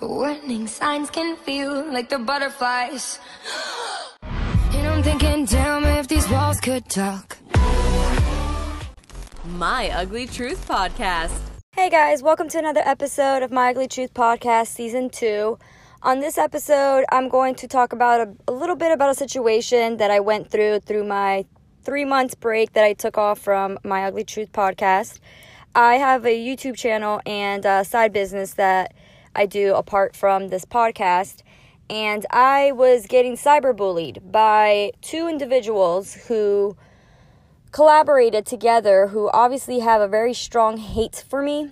The warning signs can feel like the butterflies. And I'm thinking, damn, if these walls could talk. My Ugly Truth Podcast. Hey guys, welcome to another episode of My Ugly Truth Podcast, Season 2. On this episode, I'm going to talk about a, a, little bit about a situation that I went through through my three months break that I took off from My Ugly Truth Podcast. I have a YouTube channel and a side business that I do apart from this podcast. And I was getting cyberbullied by two individuals who collaborated together who obviously have a very strong hate for me.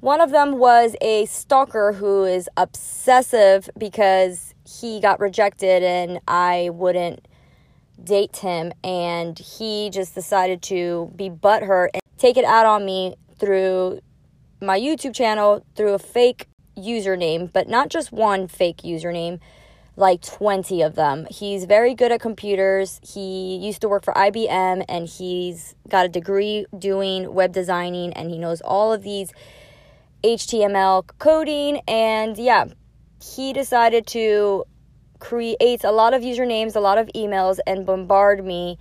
One of them was a stalker who is obsessive because he got rejected and I wouldn't date him. And he just decided to be butthurt and take it out on me through my YouTube channel through a fake username, but not just one fake username, like 20 of them. He's very good at computers. He used to work for IBM and he's got a degree doing web designing and he knows all of these HTML coding. And yeah, he decided to create a lot of usernames, a lot of emails, and bombard me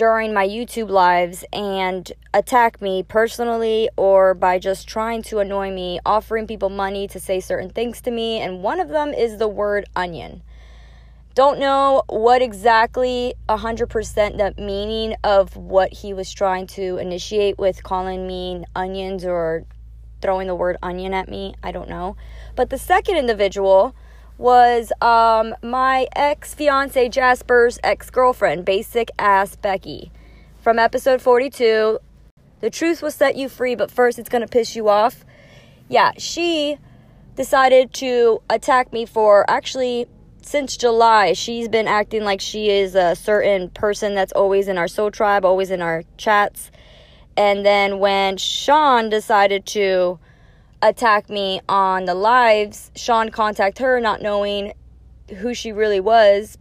during my YouTube lives and attack me personally or by just trying to annoy me, offering people money to say certain things to me. And one of them is the word onion. Don't know what exactly 100% the meaning of what he was trying to initiate with calling me onions or throwing the word onion at me. I don't know. But the second individual was um, my ex fiance Jasper's ex girlfriend, basic ass Becky. From episode 42, the truth will set you free, but first it's gonna piss you off. Yeah, she decided to attack me for actually since July. She's been acting like she is a certain person that's always in our soul tribe, always in our chats. And then when Sean decided to attack me on the lives, Sean contact her not knowing who she really was.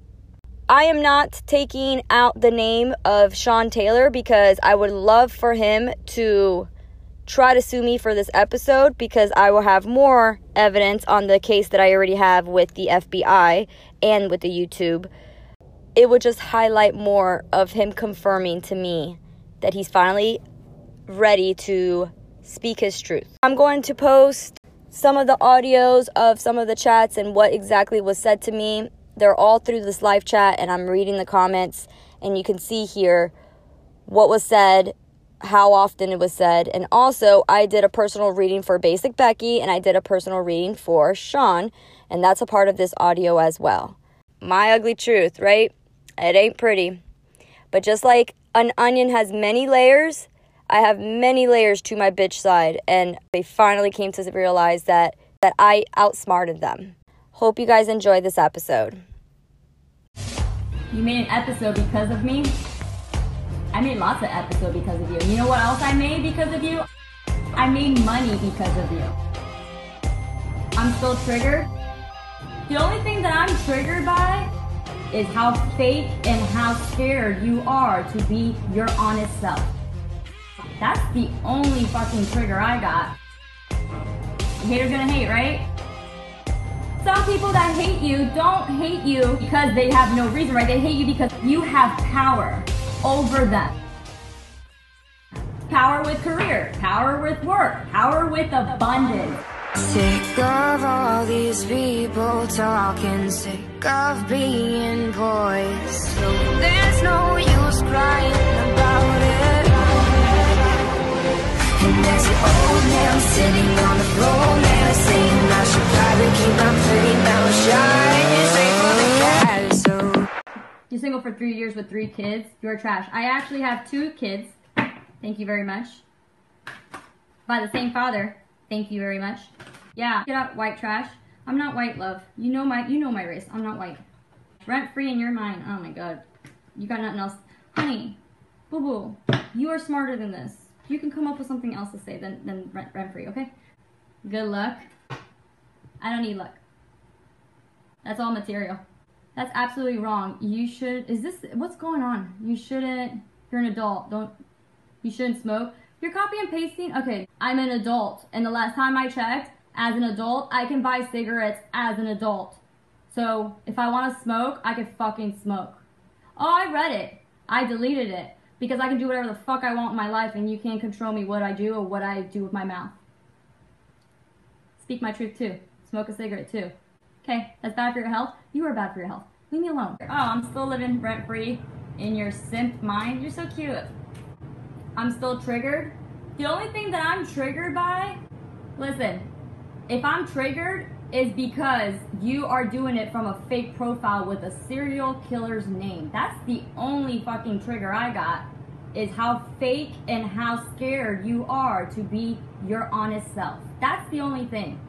I am not taking out the name of Sean Taylor because I would love for him to try to sue me for this episode because I will have more evidence on the case that I already have with the FBI and with the YouTube. It would just highlight more of him confirming to me that he's finally ready to speak his truth. I'm going to post some of the audios of some of the chats and what exactly was said to me. They're all through this live chat, and I'm reading the comments, and you can see here what was said, how often it was said, and also I did a personal reading for Basic Becky, and I did a personal reading for Sean, and that's a part of this audio as well. My ugly truth, right? It ain't pretty. But just like an onion has many layers, I have many layers to my bitch side, and they finally came to realize that that I outsmarted them. Hope you guys enjoy this episode. You made an episode because of me. I made lots of episodes because of you. You know what else I made because of you? I made money because of you. I'm still triggered. The only thing that I'm triggered by is how fake and how scared you are to be your honest self. That's the only fucking trigger I got. Haters gonna hate, right? Some people that hate you don't hate you because they have no reason, right? They hate you because you have power over them. Power with career, power with work, power with abundance. Sick of all these people talking, sick of being boys. So there's no use crying about it. You're single for three years with three kids. You're trash. I actually have two kids. Thank you very much. By the same father. Thank you very much. Yeah, get out, white trash. I'm not white, love. You know my you know my race. I'm not white. Rent free in your mind. Oh my god. You got nothing else. Honey, boo boo, you are smarter than this. You can come up with something else to say than, than rent, rent free, okay? Good luck. I don't need luck. That's all material. That's absolutely wrong. You should. Is this. What's going on? You shouldn't. You're an adult. Don't. You shouldn't smoke. You're copy and pasting. Okay, I'm an adult. And the last time I checked, as an adult, I can buy cigarettes as an adult. So if I want to smoke, I can fucking smoke. Oh, I read it. I deleted it because I can do whatever the fuck I want in my life and you can't control me what I do or what I do with my mouth. Speak my truth too. Smoke a cigarette too. Okay, that's bad for your health. You are bad for your health. Leave me alone. Oh, I'm still living rent free in your simp mind. You're so cute. I'm still triggered. The only thing that I'm triggered by, listen, if I'm triggered, is because you are doing it from a fake profile with a serial killer's name. That's the only fucking trigger I got is how fake and how scared you are to be your honest self. That's the only thing.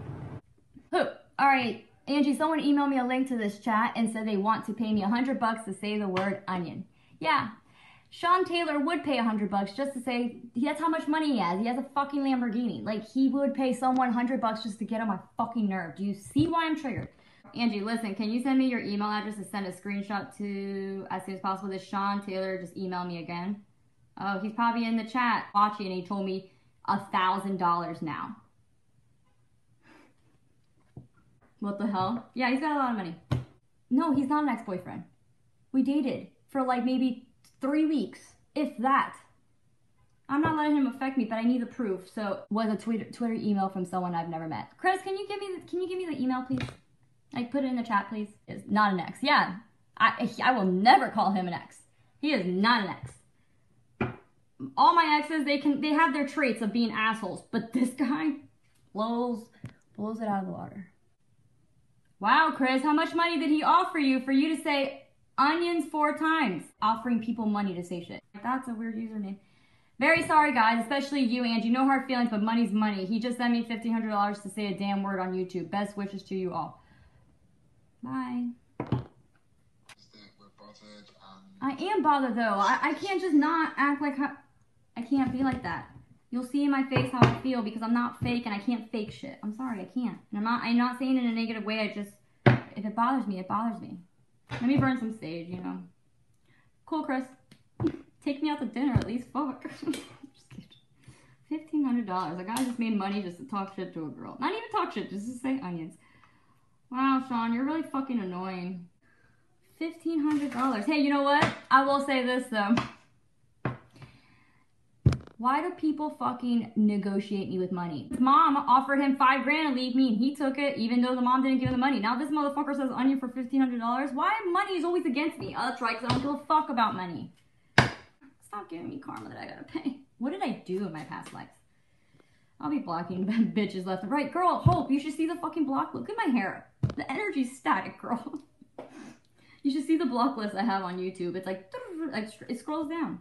Who? All right, Angie, someone emailed me a link to this chat and said they want to pay me a hundred bucks to say the word onion. Yeah, Sean Taylor would pay a hundred bucks just to say that's how much money he has. He has a fucking Lamborghini. Like he would pay someone hundred bucks just to get on my fucking nerve. Do you see why I'm triggered? Angie, listen, can you send me your email address to send a screenshot to as soon as possible? This Sean Taylor just email me again. Oh, he's probably in the chat watching and he told me a thousand dollars now. What the hell? Yeah, he's got a lot of money. No, he's not an ex-boyfriend. We dated for like maybe three weeks, if that. I'm not letting him affect me, but I need the proof. So was a Twitter Twitter email from someone I've never met. Chris, can you give me the, can you give me the email, please? Like put it in the chat, please. Is not an ex. Yeah, I I will never call him an ex. He is not an ex. All my exes, they can they have their traits of being assholes, but this guy blows blows it out of the water. Wow, Chris, how much money did he offer you for you to say onions four times? Offering people money to say shit. That's a weird username. Very sorry, guys, especially you, Angie. No hard feelings, but money's money. He just sent me $1,500 to say a damn word on YouTube. Best wishes to you all. Bye. I am bothered, though. I, I can't just not act like how, I can't be like that. You'll see in my face how I feel because I'm not fake and I can't fake shit. I'm sorry, I can't. And I'm not I'm not saying it in a negative way. I just if it bothers me, it bothers me. Let me burn some sage, you know. Cool, Chris. Take me out to dinner at least. Fuck. Fifteen hundred dollars. A guy just made money just to talk shit to a girl. Not even talk shit, just to say onions. Wow, Sean, you're really fucking annoying. Fifteen hundred dollars. Hey, you know what? I will say this though. Why do people fucking negotiate me with money? His mom offered him five grand to leave me and he took it even though the mom didn't give him the money. Now this motherfucker says onion for $1,500. Why money is always against me? Oh, that's right, because I don't give a fuck about money. Stop giving me karma that I gotta pay. What did I do in my past life? I'll be blocking bitches left and right. Girl, Hope, you should see the fucking block. Look at my hair. The energy's static, girl. you should see the block list I have on YouTube. It's like, it scrolls down.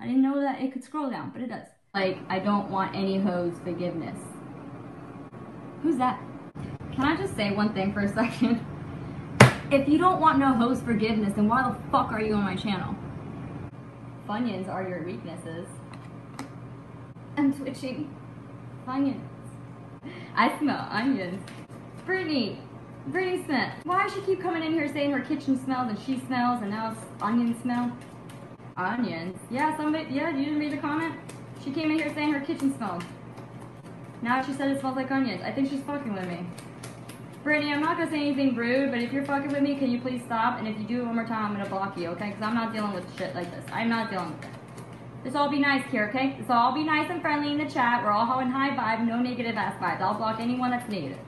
I didn't know that it could scroll down, but it does. Like, I don't want any hoes forgiveness. Who's that? Can I just say one thing for a second? If you don't want no hoes forgiveness, then why the fuck are you on my channel? Funyuns are your weaknesses. I'm twitching. Funyuns. I smell onions. Brittany, Brittany Smith. Why does she keep coming in here saying her kitchen smells and she smells and now it's onion smell? Onions. Yeah, somebody, yeah, you didn't read the comment? She came in here saying her kitchen smelled. Now she said it smells like onions. I think she's fucking with me. Brittany, I'm not gonna say anything rude, but if you're fucking with me, can you please stop? And if you do it one more time, I'm gonna block you, okay? Because I'm not dealing with shit like this. I'm not dealing with it. Let's all be nice here, okay? Let's all be nice and friendly in the chat. We're all in high vibe, no negative ass vibes. I'll block anyone that's negative.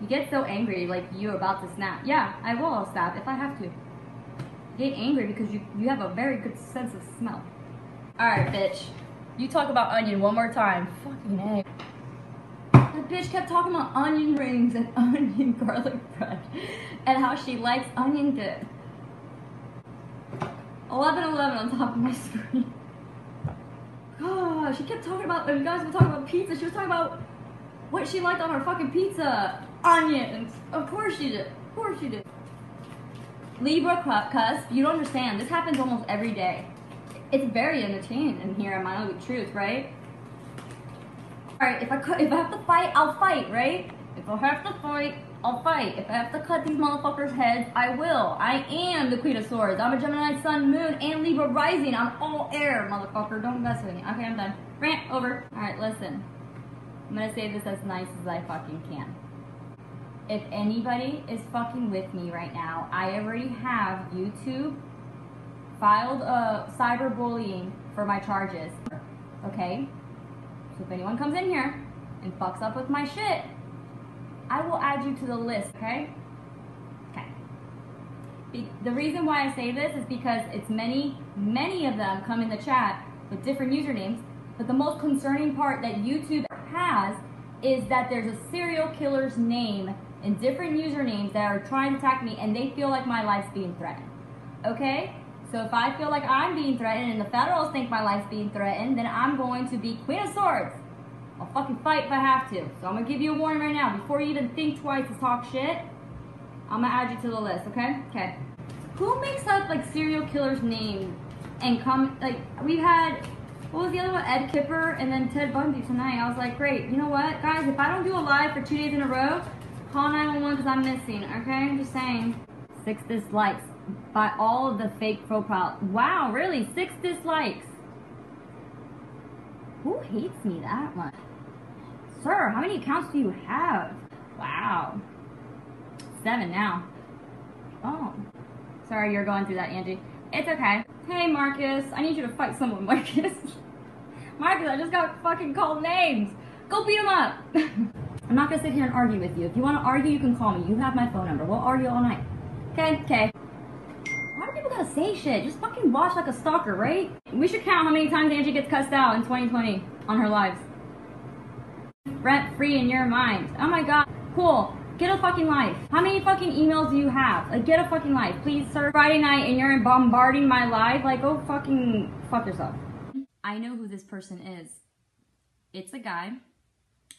You get so angry, like you're about to snap. Yeah, I will I'll snap if I have to get angry because you, you have a very good sense of smell. Alright, bitch. You talk about onion one more time. Fucking A. That bitch kept talking about onion rings and onion garlic bread and how she likes onion dip. 1111 on top of my screen. Oh, she kept talking about, you guys were talking about pizza, she was talking about what she liked on her fucking pizza. Onions. Of course she did. Of course she did. Libra cusp, you don't understand. This happens almost every day. It's very entertaining in here at My Ugly Truth, right? Alright, if I cut, if I have to fight, I'll fight, right? If I have to fight, I'll fight. If I have to cut these motherfuckers' heads, I will. I am the Queen of Swords. I'm a Gemini Sun, Moon, and Libra Rising. I'm all air, motherfucker. Don't mess with me. Okay, I'm done. Rant over. Alright, listen. I'm gonna say this as nice as I fucking can. If anybody is fucking with me right now, I already have YouTube filed a cyberbullying for my charges. Okay? So if anyone comes in here and fucks up with my shit, I will add you to the list, okay? Okay. The reason why I say this is because it's many, many of them come in the chat with different usernames, but the most concerning part that YouTube has is that there's a serial killer's name and different usernames that are trying to attack me and they feel like my life's being threatened. Okay? So if I feel like I'm being threatened and the federals think my life's being threatened, then I'm going to be Queen of Swords. I'll fucking fight if I have to. So I'm gonna give you a warning right now. Before you even think twice to talk shit, I'm gonna add you to the list, okay? Okay. Who makes up like serial killer's name and come like we've had what was the other one? Ed Kipper and then Ted Bundy tonight. I was like, great, you know what, guys, if I don't do a live for two days in a row, call 911 because I'm missing, okay? I'm just saying. Six dislikes by all of the fake profile. Wow, really? Six dislikes. Who hates me that much? Sir, how many accounts do you have? Wow. Seven now. Oh. Sorry you're going through that, Angie. It's okay. Hey, Marcus. I need you to fight someone, Marcus. Marcus, I just got fucking called names. Go beat him up. I'm not gonna sit here and argue with you. If you wanna argue, you can call me. You have my phone number. We'll argue all night. Okay, okay. Why do people gotta say shit? Just fucking watch like a stalker, right? We should count how many times Angie gets cussed out in 2020 on her lives. Rent free in your mind. Oh my god. Cool. Get a fucking life. How many fucking emails do you have? Like, get a fucking life. Please, sir. Friday night and you're bombarding my life. Like, go fucking fuck yourself. I know who this person is. It's a guy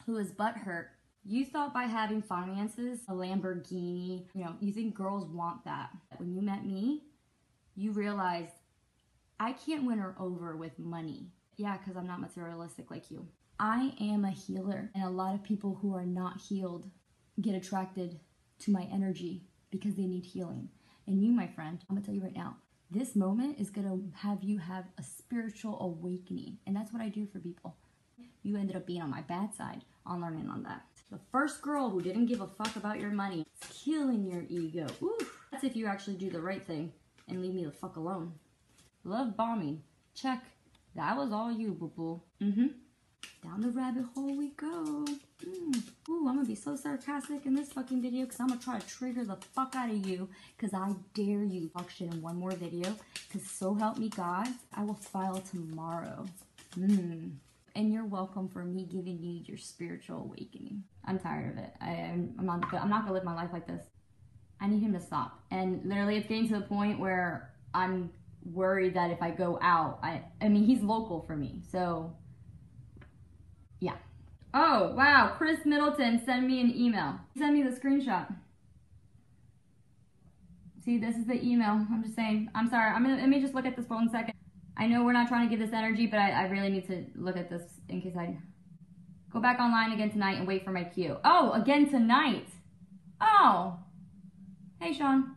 who is butthurt. You thought by having finances, a Lamborghini, you know, you think girls want that. When you met me, you realized I can't win her over with money. Yeah, because I'm not materialistic like you. I am a healer, and a lot of people who are not healed get attracted to my energy because they need healing. And you, my friend, I'm gonna tell you right now, this moment is gonna have you have a spiritual awakening. And that's what I do for people. You ended up being on my bad side on learning on that. The first girl who didn't give a fuck about your money, it's killing your ego. Oof. That's if you actually do the right thing and leave me the fuck alone. Love bombing. Check. That was all you, boo boo. Mm hmm. Down the rabbit hole we go. Mm. Ooh, I'm gonna be so sarcastic in this fucking video because I'm gonna try to trigger the fuck out of you because I dare you fuck shit in one more video because so help me God, I will file tomorrow. Mm. And you're welcome for me giving you your spiritual awakening. I'm tired of it. I, am I'm not. I'm not gonna live my life like this. I need him to stop. And literally, it's getting to the point where I'm worried that if I go out, I. I mean, he's local for me, so yeah. Oh, wow. Chris Middleton sent me an email. Send me the screenshot. See, this is the email. I'm just saying. I'm sorry. I'm gonna, let me just look at this for one second. I know we're not trying to give this energy, but I, I really need to look at this in case I go back online again tonight and wait for my cue. Oh, again tonight. Oh. Hey, Sean.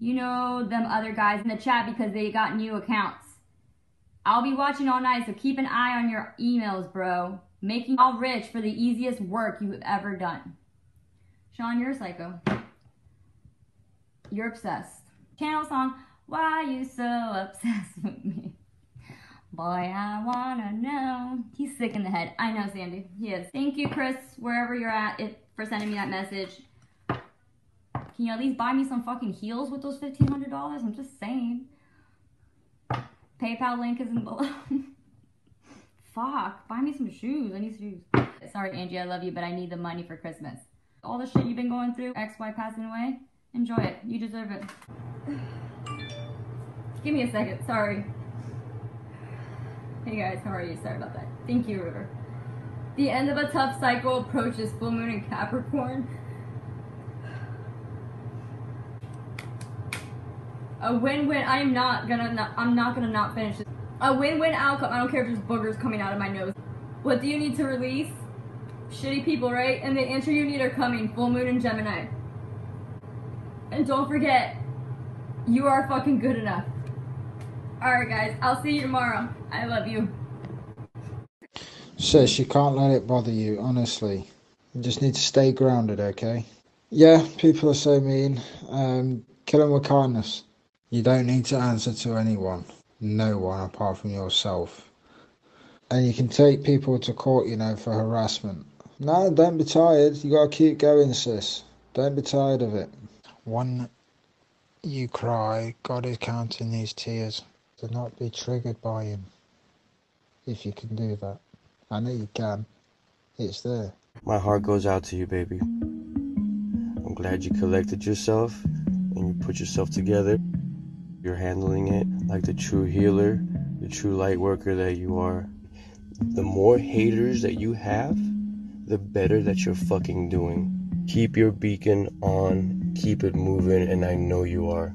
You know them other guys in the chat because they got new accounts. I'll be watching all night, so keep an eye on your emails, bro. Making all rich for the easiest work you've ever done. Sean, you're a psycho. You're obsessed. Channel song, why you so obsessed with me? Boy, I wanna know. He's sick in the head. I know, Sandy. He is. Thank you, Chris, wherever you're at, if, for sending me that message. Can you at least buy me some fucking heels with those $1,500? I'm just saying. PayPal link is in below. Fuck, buy me some shoes. I need shoes. Sorry, Angie, I love you, but I need the money for Christmas. All the shit you've been going through, ex-wife passing away, enjoy it. You deserve it. Give me a second, sorry. Hey guys, how are you? Sorry about that. Thank you, River. The end of a tough cycle approaches full moon in Capricorn. A win-win. I am not gonna. Not, I'm not gonna not finish this. A win-win outcome. I don't care if there's boogers coming out of my nose. What do you need to release? Shitty people, right? And the answer you need are coming. Full moon in Gemini. And don't forget, you are fucking good enough. Alright, guys. I'll see you tomorrow. I love you. Sis, you can't let it bother you, honestly. You just need to stay grounded, okay? Yeah, people are so mean. Um, kill them with kindness. You don't need to answer to anyone. No one apart from yourself. And you can take people to court, you know, for harassment. No, don't be tired. You gotta keep going, sis. Don't be tired of it. When you cry, God is counting these tears. Do not be triggered by Him. If you can do that. I know you can. It's there. My heart goes out to you, baby. I'm glad you collected yourself and you put yourself together. You're handling it like the true healer, the true light worker that you are. The more haters that you have, the better that you're fucking doing. Keep your beacon on, keep it moving, and I know you are.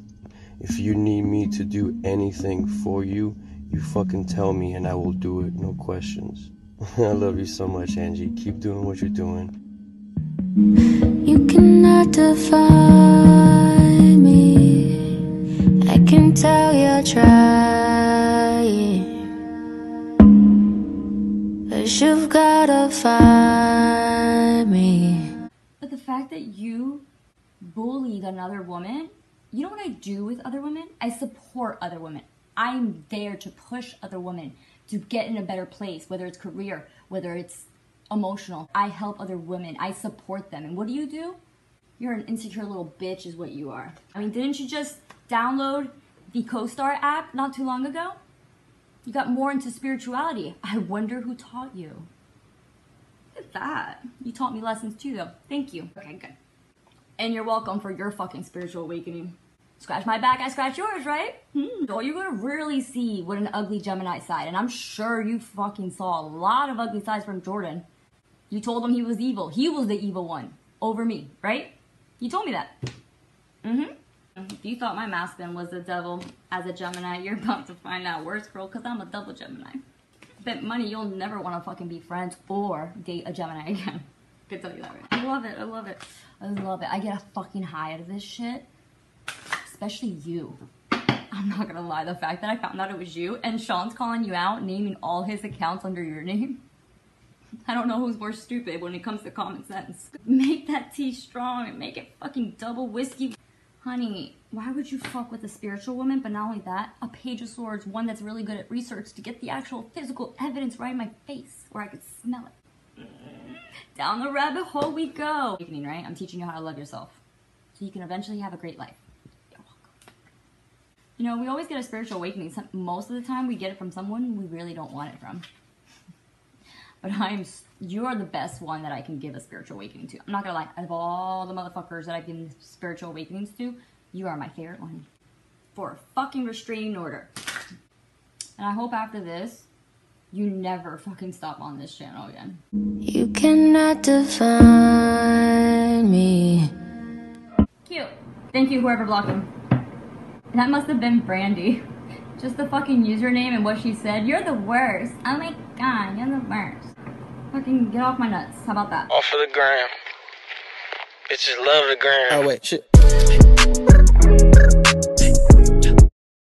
If you need me to do anything for you, you fucking tell me and I will do it, no questions. I love you so much, Angie. Keep doing what you're doing. You cannot define me. I can tell you're trying, but you've gotta find me. But the fact that you bullied another woman, you know what I do with other women? I support other women. I'm there to push other women to get in a better place, whether it's career, whether it's emotional. I help other women. I support them. And what do you do? You're an insecure little bitch, is what you are. I mean, didn't you just download the CoStar app not too long ago? You got more into spirituality. I wonder who taught you. Look at that. You taught me lessons too, though. Thank you. Okay, good. And you're welcome for your fucking spiritual awakening. Scratch my back, I scratch yours, right? Hmm. So you're gonna really see what an ugly Gemini side, and I'm sure you fucking saw a lot of ugly sides from Jordan. You told him he was evil. He was the evil one over me, right? You told me that. Mm-hmm. If you thought my masculine was the devil as a Gemini, you're about to find out worse, girl, because I'm a double Gemini. Bet money you'll never want to fucking be friends or date a Gemini again. I can tell you that right. I love it. I love it. I love it. I get a fucking high out of this shit. Especially you. I'm not gonna lie, the fact that I found out it was you and Sean's calling you out, naming all his accounts under your name. I don't know who's more stupid when it comes to common sense. Make that tea strong and make it fucking double whiskey. Honey, why would you fuck with a spiritual woman? But not only that, a page of swords, one that's really good at research to get the actual physical evidence right in my face where I could smell it. Down the rabbit hole we go. Awakening, right? I'm teaching you how to love yourself so you can eventually have a great life. You know, we always get a spiritual awakening. Some, most of the time, we get it from someone we really don't want it from. But I'm, you're the best one that I can give a spiritual awakening to. I'm not gonna lie, of all the motherfuckers that I've given spiritual awakenings to, you are my favorite one. For a fucking restraining order. And I hope after this, you never fucking stop on this channel again. You cannot define me. Cute. Thank you, whoever blocked him. That must have been Brandy. Just the fucking username and what she said. You're the worst. Oh my god, you're the worst. Fucking get off my nuts. How about that? Off of the gram. Bitches love the gram. Oh wait, shit.